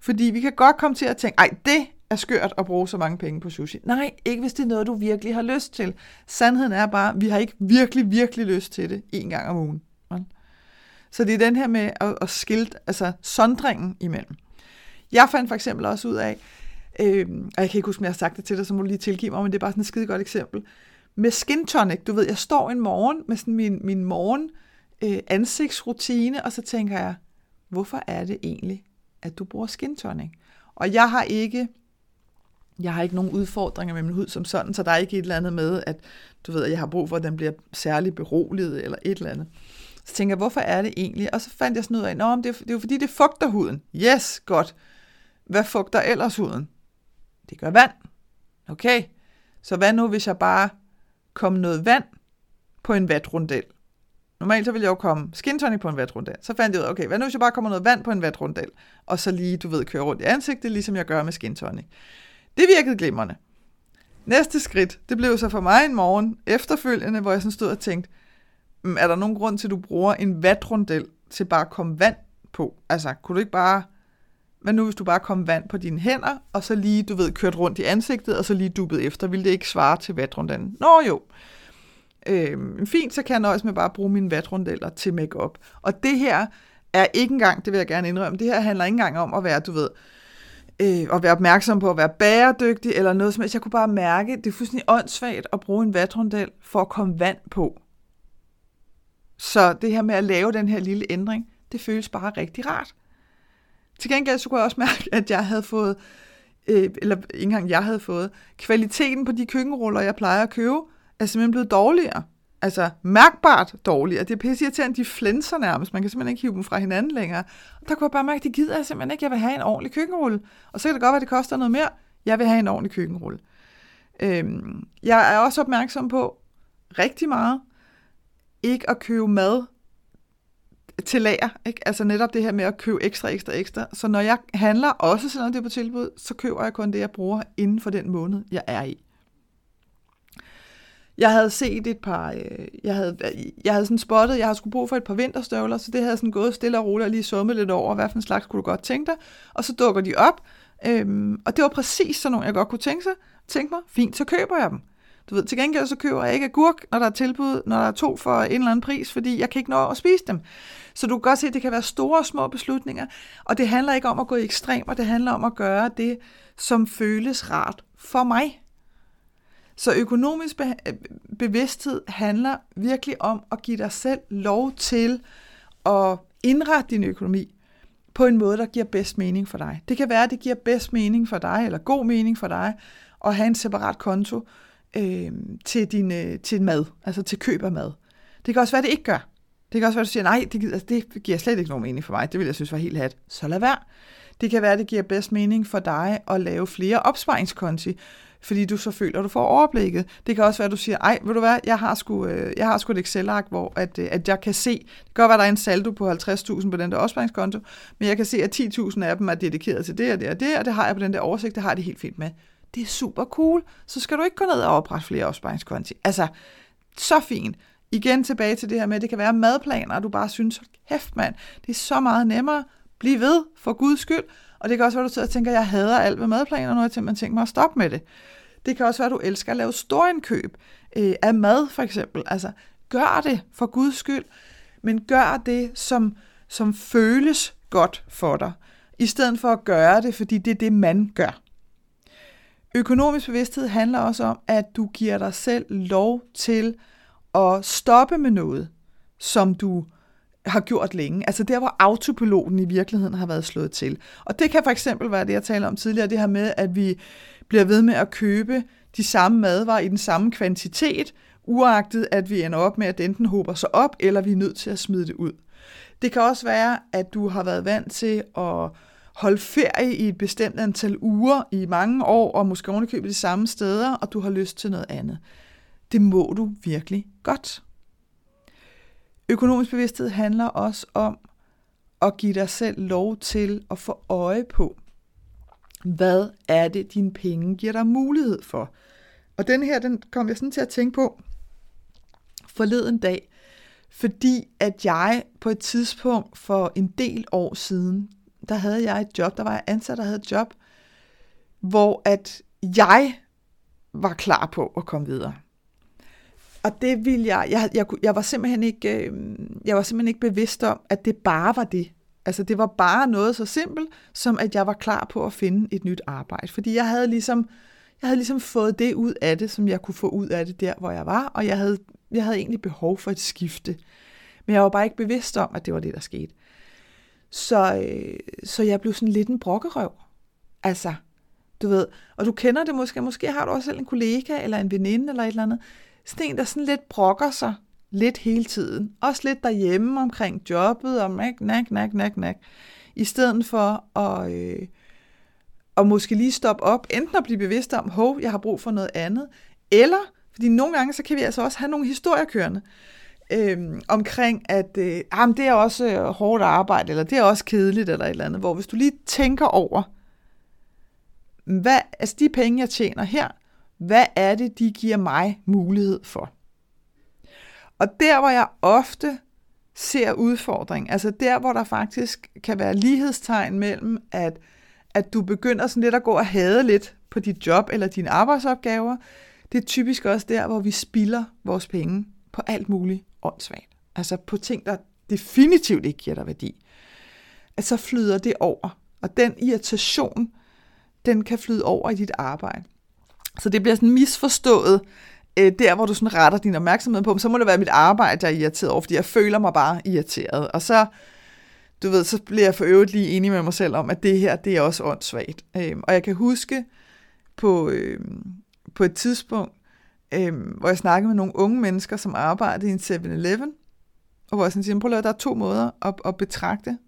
Fordi vi kan godt komme til at tænke, ej, det er skørt at bruge så mange penge på sushi. Nej, ikke hvis det er noget, du virkelig har lyst til. Sandheden er bare, vi har ikke virkelig, virkelig lyst til det en gang om ugen. Så det er den her med at, at skilte, altså sondringen imellem. Jeg fandt for eksempel også ud af, øh, og jeg kan ikke huske, om jeg har sagt det til dig, så må du lige tilgive mig, men det er bare sådan et skide godt eksempel. Med skin tonic, du ved, jeg står en morgen med sådan min, min morgen øh, ansigtsrutine, og så tænker jeg, hvorfor er det egentlig, at du bruger skin tonic? Og jeg har ikke jeg har ikke nogen udfordringer med min hud som sådan, så der er ikke et eller andet med, at du ved, at jeg har brug for, at den bliver særlig beroliget eller et eller andet. Så tænker jeg, hvorfor er det egentlig? Og så fandt jeg sådan ud af, at det, er, det er jo fordi, det fugter huden. Yes, godt. Hvad fugter ellers huden? Det gør vand. Okay, så hvad nu, hvis jeg bare kom noget vand på en vatrundel? Normalt så ville jeg jo komme skin tonic på en vatrundel. Så fandt jeg ud af, okay, hvad nu hvis jeg bare kommer noget vand på en vatrundel, og så lige, du ved, køre rundt i ansigtet, ligesom jeg gør med skin tonic. Det virkede glimrende. Næste skridt, det blev så for mig en morgen efterfølgende, hvor jeg sådan stod og tænkte, mm, er der nogen grund til, at du bruger en vatrundel til bare at komme vand på? Altså, kunne du ikke bare hvad nu, hvis du bare kom vand på dine hænder, og så lige, du ved, kørt rundt i ansigtet, og så lige dubbet efter? Ville det ikke svare til vatrundellen? Nå jo. Øh, fint, så kan jeg nøjes med bare at bruge mine vatrundeller til makeup. Og det her er ikke engang, det vil jeg gerne indrømme, det her handler ikke engang om at være, du ved, øh, øh, at være opmærksom på at være bæredygtig, eller noget som helst. Jeg kunne bare mærke, det er fuldstændig åndssvagt at bruge en vatrondel for at komme vand på. Så det her med at lave den her lille ændring, det føles bare rigtig rart. Til gengæld så kunne jeg også mærke, at jeg havde fået, øh, eller ikke engang jeg havde fået, kvaliteten på de køkkenruller, jeg plejer at købe, er simpelthen blevet dårligere. Altså mærkbart dårligere. Det er pisse irriterende, de flænser nærmest. Man kan simpelthen ikke hive dem fra hinanden længere. Og der kunne jeg bare mærke, at det gider jeg simpelthen ikke. Jeg vil have en ordentlig køkkenrulle. Og så kan det godt være, at det koster noget mere. Jeg vil have en ordentlig køkkenrulle. Øhm, jeg er også opmærksom på rigtig meget, ikke at købe mad, til lager. Ikke? Altså netop det her med at købe ekstra, ekstra, ekstra. Så når jeg handler, også selvom det er på tilbud, så køber jeg kun det, jeg bruger inden for den måned, jeg er i. Jeg havde set et par, øh, jeg havde, jeg havde sådan spottet, jeg havde skulle brug for et par vinterstøvler, så det havde sådan gået stille og roligt og lige summet lidt over, hvad for en slags kunne du godt tænke dig. Og så dukker de op, øhm, og det var præcis sådan nogle, jeg godt kunne tænke, sig, tænke mig. Fint, så køber jeg dem. Du ved, til gengæld så køber jeg ikke agurk, når der er tilbud, når der er to for en eller anden pris, fordi jeg kan ikke nå at spise dem. Så du kan godt se, at det kan være store og små beslutninger, og det handler ikke om at gå i ekstremer, det handler om at gøre det, som føles rart for mig. Så økonomisk be- øh, bevidsthed handler virkelig om at give dig selv lov til at indrette din økonomi på en måde, der giver bedst mening for dig. Det kan være, at det giver bedst mening for dig, eller god mening for dig, at have en separat konto øh, til, din, øh, til mad, altså til køb af mad. Det kan også være, at det ikke gør. Det kan også være, at du siger, nej, det, altså, det giver slet ikke nogen mening for mig. Det vil jeg synes var helt hat. Så lad være. Det kan være, at det giver bedst mening for dig at lave flere opsparingskonti, fordi du så føler, at du får overblikket. Det kan også være, at du siger, ej, ved du hvad, jeg har sgu, øh, jeg har sgu et Excel-ark, hvor at, øh, at jeg kan se, det kan godt være, at der er en saldo på 50.000 på den der opsparingskonto, men jeg kan se, at 10.000 af dem er dedikeret til det og det og det, og det har jeg på den der oversigt, det har jeg det helt fint med. Det er super cool, så skal du ikke gå ned og oprette flere opsparingskonti. Altså, så fint igen tilbage til det her med, at det kan være madplaner, og du bare synes, kæft mand, det er så meget nemmere. Bliv ved, for guds skyld. Og det kan også være, at du sidder og tænker, at jeg hader alt ved madplaner, og nu har jeg tænkt mig at stoppe med det. Det kan også være, at du elsker at lave store indkøb øh, af mad, for eksempel. Altså, gør det for Guds skyld, men gør det, som, som føles godt for dig, i stedet for at gøre det, fordi det er det, man gør. Økonomisk bevidsthed handler også om, at du giver dig selv lov til at stoppe med noget, som du har gjort længe. Altså der, hvor autopiloten i virkeligheden har været slået til. Og det kan for eksempel være det, jeg talte om tidligere, det her med, at vi bliver ved med at købe de samme madvarer i den samme kvantitet, uagtet at vi ender op med, at det enten hober sig op, eller vi er nødt til at smide det ud. Det kan også være, at du har været vant til at holde ferie i et bestemt antal uger i mange år, og måske ovenikøbe de samme steder, og du har lyst til noget andet. Det må du virkelig godt. Økonomisk bevidsthed handler også om at give dig selv lov til at få øje på, hvad er det, dine penge giver dig mulighed for. Og den her, den kom jeg sådan til at tænke på forleden dag, fordi at jeg på et tidspunkt for en del år siden, der havde jeg et job, der var jeg ansat, der havde et job, hvor at jeg var klar på at komme videre. Og det ville jeg, jeg, jeg, jeg var simpelthen ikke, øh, jeg var simpelthen ikke bevidst om, at det bare var det. Altså det var bare noget så simpelt, som at jeg var klar på at finde et nyt arbejde. Fordi jeg havde ligesom, jeg havde ligesom fået det ud af det, som jeg kunne få ud af det der, hvor jeg var, og jeg havde, jeg havde egentlig behov for et skifte. Men jeg var bare ikke bevidst om, at det var det, der skete. Så, øh, så jeg blev sådan lidt en brokkerøv. Altså, du ved, og du kender det måske, måske har du også selv en kollega, eller en veninde, eller et eller andet, sådan en, der sådan lidt brokker sig lidt hele tiden. Også lidt derhjemme omkring jobbet, og nak, nak, nak, nak, nak. I stedet for at, øh, at måske lige stoppe op, enten at blive bevidst om, hov, jeg har brug for noget andet, eller, fordi nogle gange, så kan vi altså også have nogle historier kørende, øh, omkring, at øh, ah, jamen, det er også øh, hårdt arbejde, eller det er også kedeligt, eller et eller andet, hvor hvis du lige tænker over, hvad, altså de penge, jeg tjener her, hvad er det, de giver mig mulighed for? Og der, hvor jeg ofte ser udfordring, altså der, hvor der faktisk kan være lighedstegn mellem, at, at du begynder sådan lidt at gå og hade lidt på dit job eller dine arbejdsopgaver, det er typisk også der, hvor vi spilder vores penge på alt muligt åndssvagt. Altså på ting, der definitivt ikke giver dig værdi. At så flyder det over. Og den irritation, den kan flyde over i dit arbejde. Så det bliver sådan misforstået, øh, der hvor du sådan retter din opmærksomhed på, så må det være mit arbejde, jeg er irriteret over, fordi jeg føler mig bare irriteret. Og så, du ved, så bliver jeg for øvrigt lige enig med mig selv om, at det her, det er også åndssvagt. Øh, og jeg kan huske på, øh, på et tidspunkt, øh, hvor jeg snakkede med nogle unge mennesker, som arbejdede i en 7-Eleven, og hvor jeg sådan siger, prøv at lade, der er to måder at, at betragte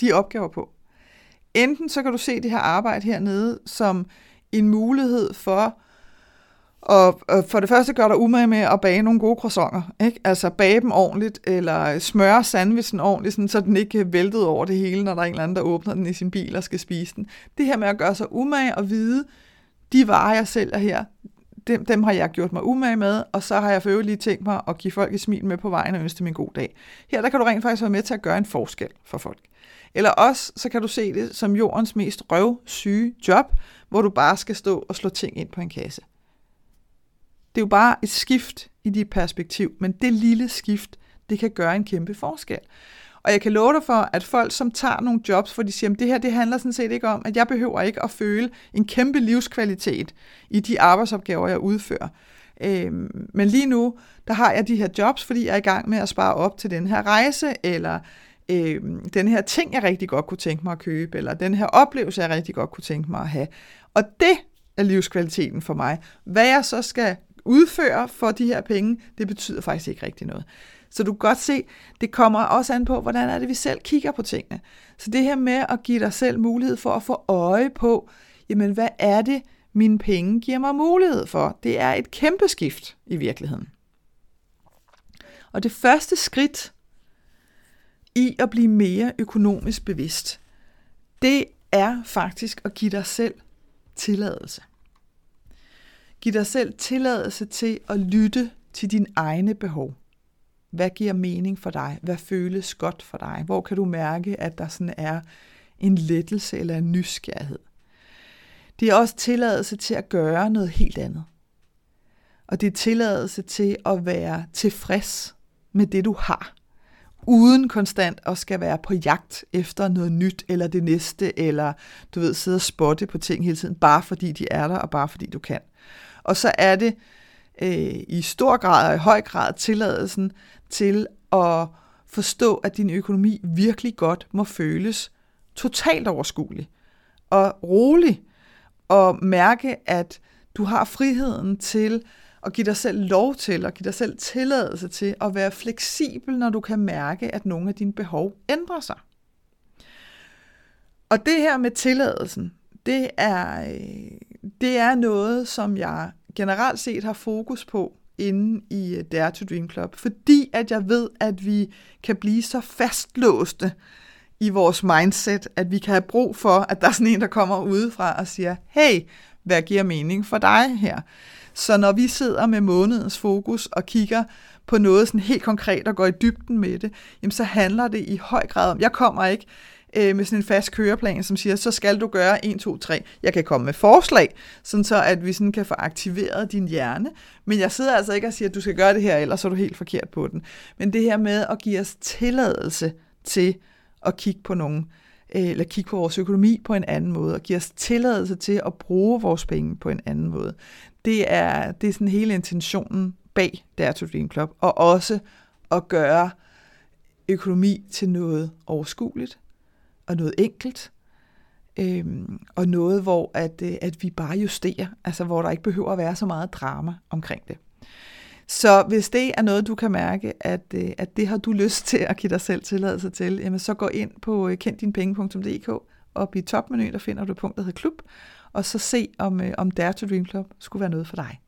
de opgaver på. Enten så kan du se det her arbejde hernede som en mulighed for og for det første gør der umage med at bage nogle gode croissanter. Ikke? Altså bage dem ordentligt, eller smøre sandwichen ordentligt, sådan, så den ikke væltet over det hele, når der er en eller anden, der åbner den i sin bil og skal spise den. Det her med at gøre sig umage og vide, de varer, jeg sælger her, dem, dem har jeg gjort mig umage med, og så har jeg for øvrigt lige tænkt mig at give folk et smil med på vejen og ønske dem en god dag. Her der kan du rent faktisk være med til at gøre en forskel for folk. Eller også, så kan du se det som jordens mest røvsyge job, hvor du bare skal stå og slå ting ind på en kasse. Det er jo bare et skift i dit perspektiv, men det lille skift, det kan gøre en kæmpe forskel. Og jeg kan love dig for, at folk, som tager nogle jobs, hvor de siger, at det her det handler sådan set ikke om, at jeg behøver ikke at føle en kæmpe livskvalitet i de arbejdsopgaver, jeg udfører. Øhm, men lige nu, der har jeg de her jobs, fordi jeg er i gang med at spare op til den her rejse, eller øh, den her ting, jeg rigtig godt kunne tænke mig at købe, eller den her oplevelse, jeg rigtig godt kunne tænke mig at have. Og det er livskvaliteten for mig. Hvad jeg så skal udfører for de her penge, det betyder faktisk ikke rigtig noget. Så du kan godt se, det kommer også an på, hvordan er det, vi selv kigger på tingene. Så det her med at give dig selv mulighed for at få øje på, jamen hvad er det, mine penge giver mig mulighed for? Det er et kæmpe skift i virkeligheden. Og det første skridt i at blive mere økonomisk bevidst, det er faktisk at give dig selv tilladelse. Giv dig selv tilladelse til at lytte til dine egne behov. Hvad giver mening for dig? Hvad føles godt for dig? Hvor kan du mærke, at der sådan er en lettelse eller en nysgerrighed. Det er også tilladelse til at gøre noget helt andet. Og det er tilladelse til at være tilfreds med det, du har, uden konstant at skal være på jagt efter noget nyt, eller det næste, eller du ved, sidde og spotte på ting hele tiden, bare fordi de er der, og bare fordi du kan. Og så er det øh, i stor grad og i høj grad tilladelsen til at forstå, at din økonomi virkelig godt må føles totalt overskuelig og rolig, og mærke, at du har friheden til at give dig selv lov til, og give dig selv tilladelse til at være fleksibel, når du kan mærke, at nogle af dine behov ændrer sig. Og det her med tilladelsen, det er, øh, det er noget, som jeg generelt set har fokus på inde i øh, Dare to Dream Club, fordi at jeg ved, at vi kan blive så fastlåste i vores mindset, at vi kan have brug for, at der er sådan en, der kommer udefra og siger, hey, hvad giver mening for dig her? Så når vi sidder med månedens fokus og kigger på noget sådan helt konkret og går i dybden med det, jamen så handler det i høj grad om, jeg kommer ikke øh, med sådan en fast køreplan, som siger, så skal du gøre 1, 2, 3. Jeg kan komme med forslag, sådan så at vi sådan kan få aktiveret din hjerne, men jeg sidder altså ikke og siger, at du skal gøre det her, ellers er du helt forkert på den. Men det her med at give os tilladelse til at kigge på nogen, øh, eller kigge på vores økonomi på en anden måde, og give os tilladelse til at bruge vores penge på en anden måde. Det er, det er sådan hele intentionen bag Dare to Dream Club, og også at gøre økonomi til noget overskueligt, og noget enkelt, øhm, og noget, hvor at, øh, at vi bare justerer, altså hvor der ikke behøver at være så meget drama omkring det. Så hvis det er noget, du kan mærke, at, øh, at det har du lyst til at give dig selv tilladelse til, jamen så gå ind på øh, kenddinpenge.dk, og i topmenuen, der finder du punktet, der hedder klub, og så se, om, øh, om Dare to Dream Club skulle være noget for dig.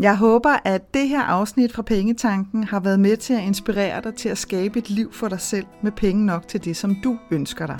Jeg håber, at det her afsnit fra Pengetanken har været med til at inspirere dig til at skabe et liv for dig selv med penge nok til det, som du ønsker dig.